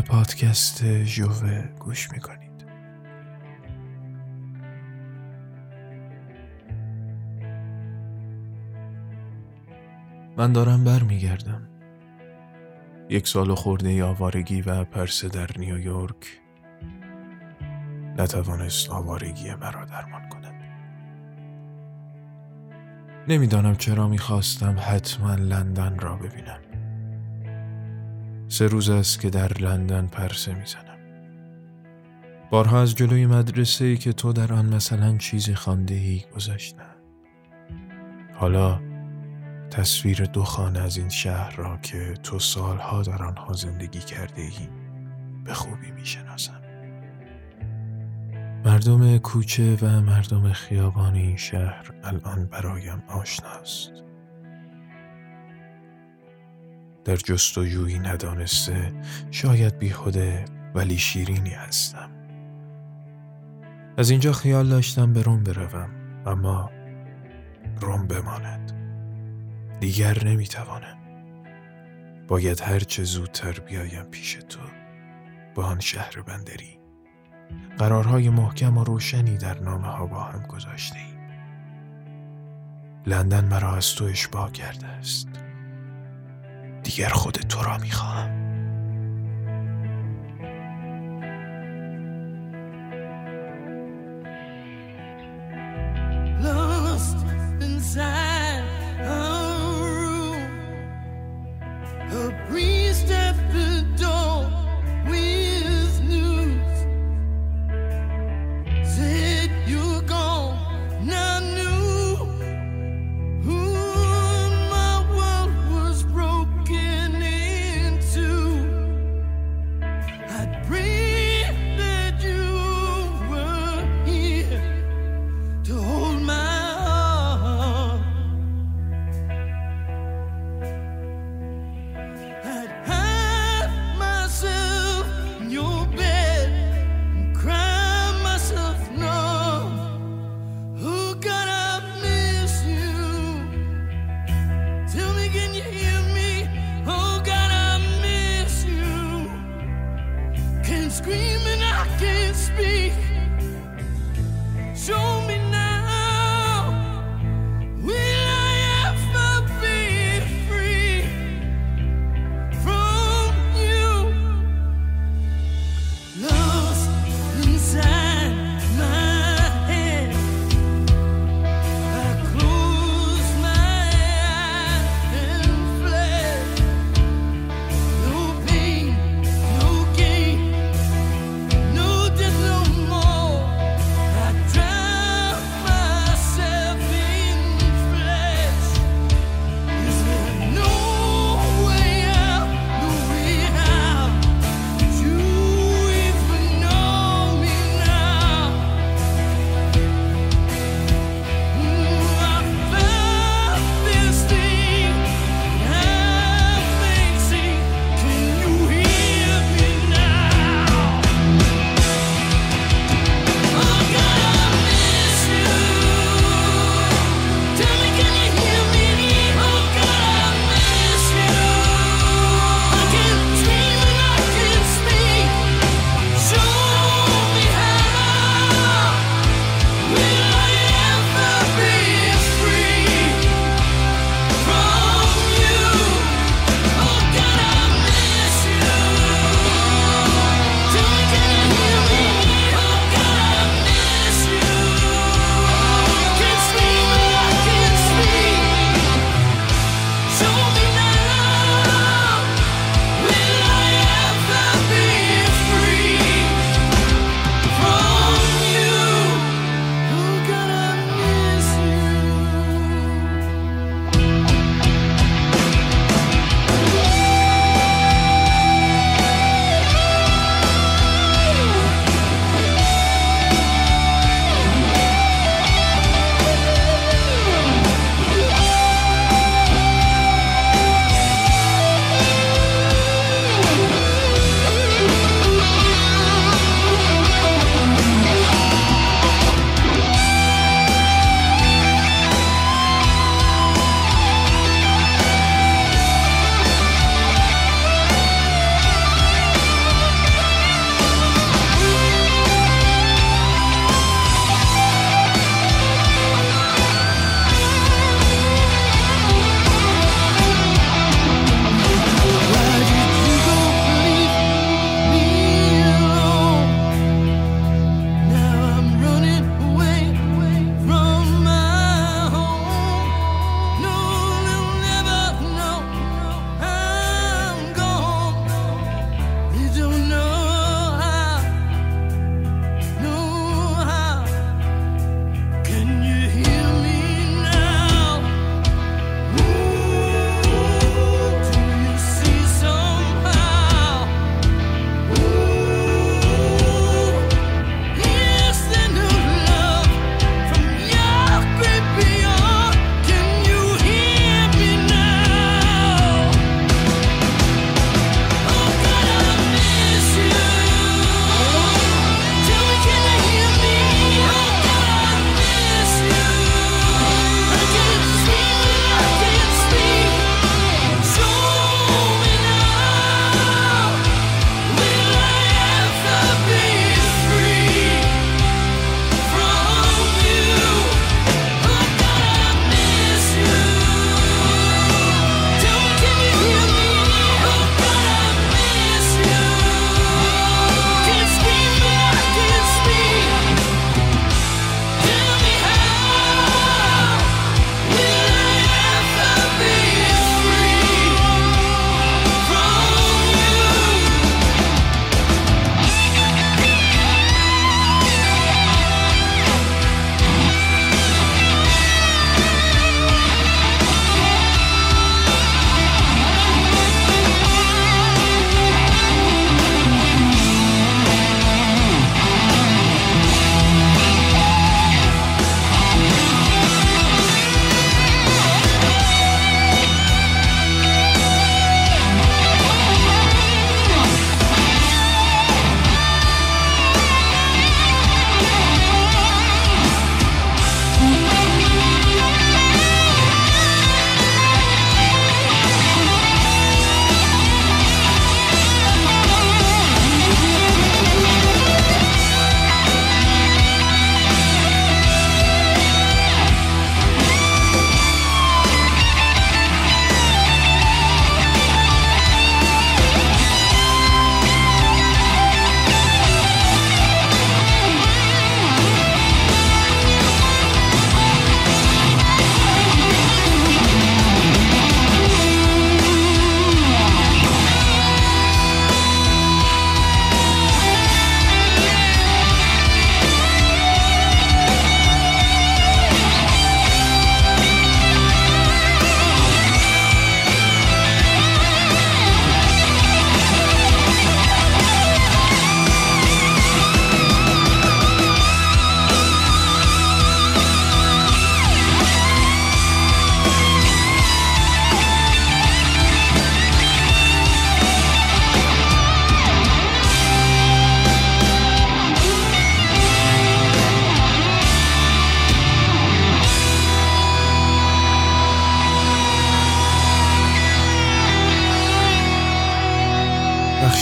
پادکست جوه گوش می‌کنید. من دارم برمیگردم. یک سال خورده آوارگی و پرسه در نیویورک نتوانست آوارگی مرا درمان کند. نمی‌دانم چرا می‌خواستم حتما لندن را ببینم. سه روز است که در لندن پرسه می‌زنم. بارها از جلوی مدرسه ای که تو در آن مثلا چیزی خانده ای گذشتم حالا تصویر دو خانه از این شهر را که تو سالها در آنها زندگی کرده ای به خوبی می‌شناسم. مردم کوچه و مردم خیابان این شهر الان برایم آشناست. در جستجویی ندانسته شاید بیخوده ولی شیرینی هستم. از اینجا خیال داشتم به روم بروم اما روم بماند. دیگر نمی‌توانم. باید هرچه زودتر بیایم پیش تو با آن شهر بندری. قرارهای محکم و روشنی در نامه ها با هم گذاشته ایم. لندن مرا از تو اشباه کرده است. دیگر خود تو را می‌خواهم. you.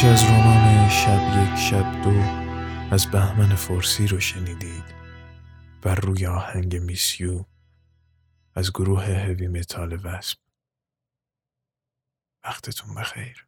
که از رمان شب یک شب دو از بهمن فرسی رو شنیدید بر روی آهنگ میسیو از گروه هوی متال وسب وقتتون بخیر.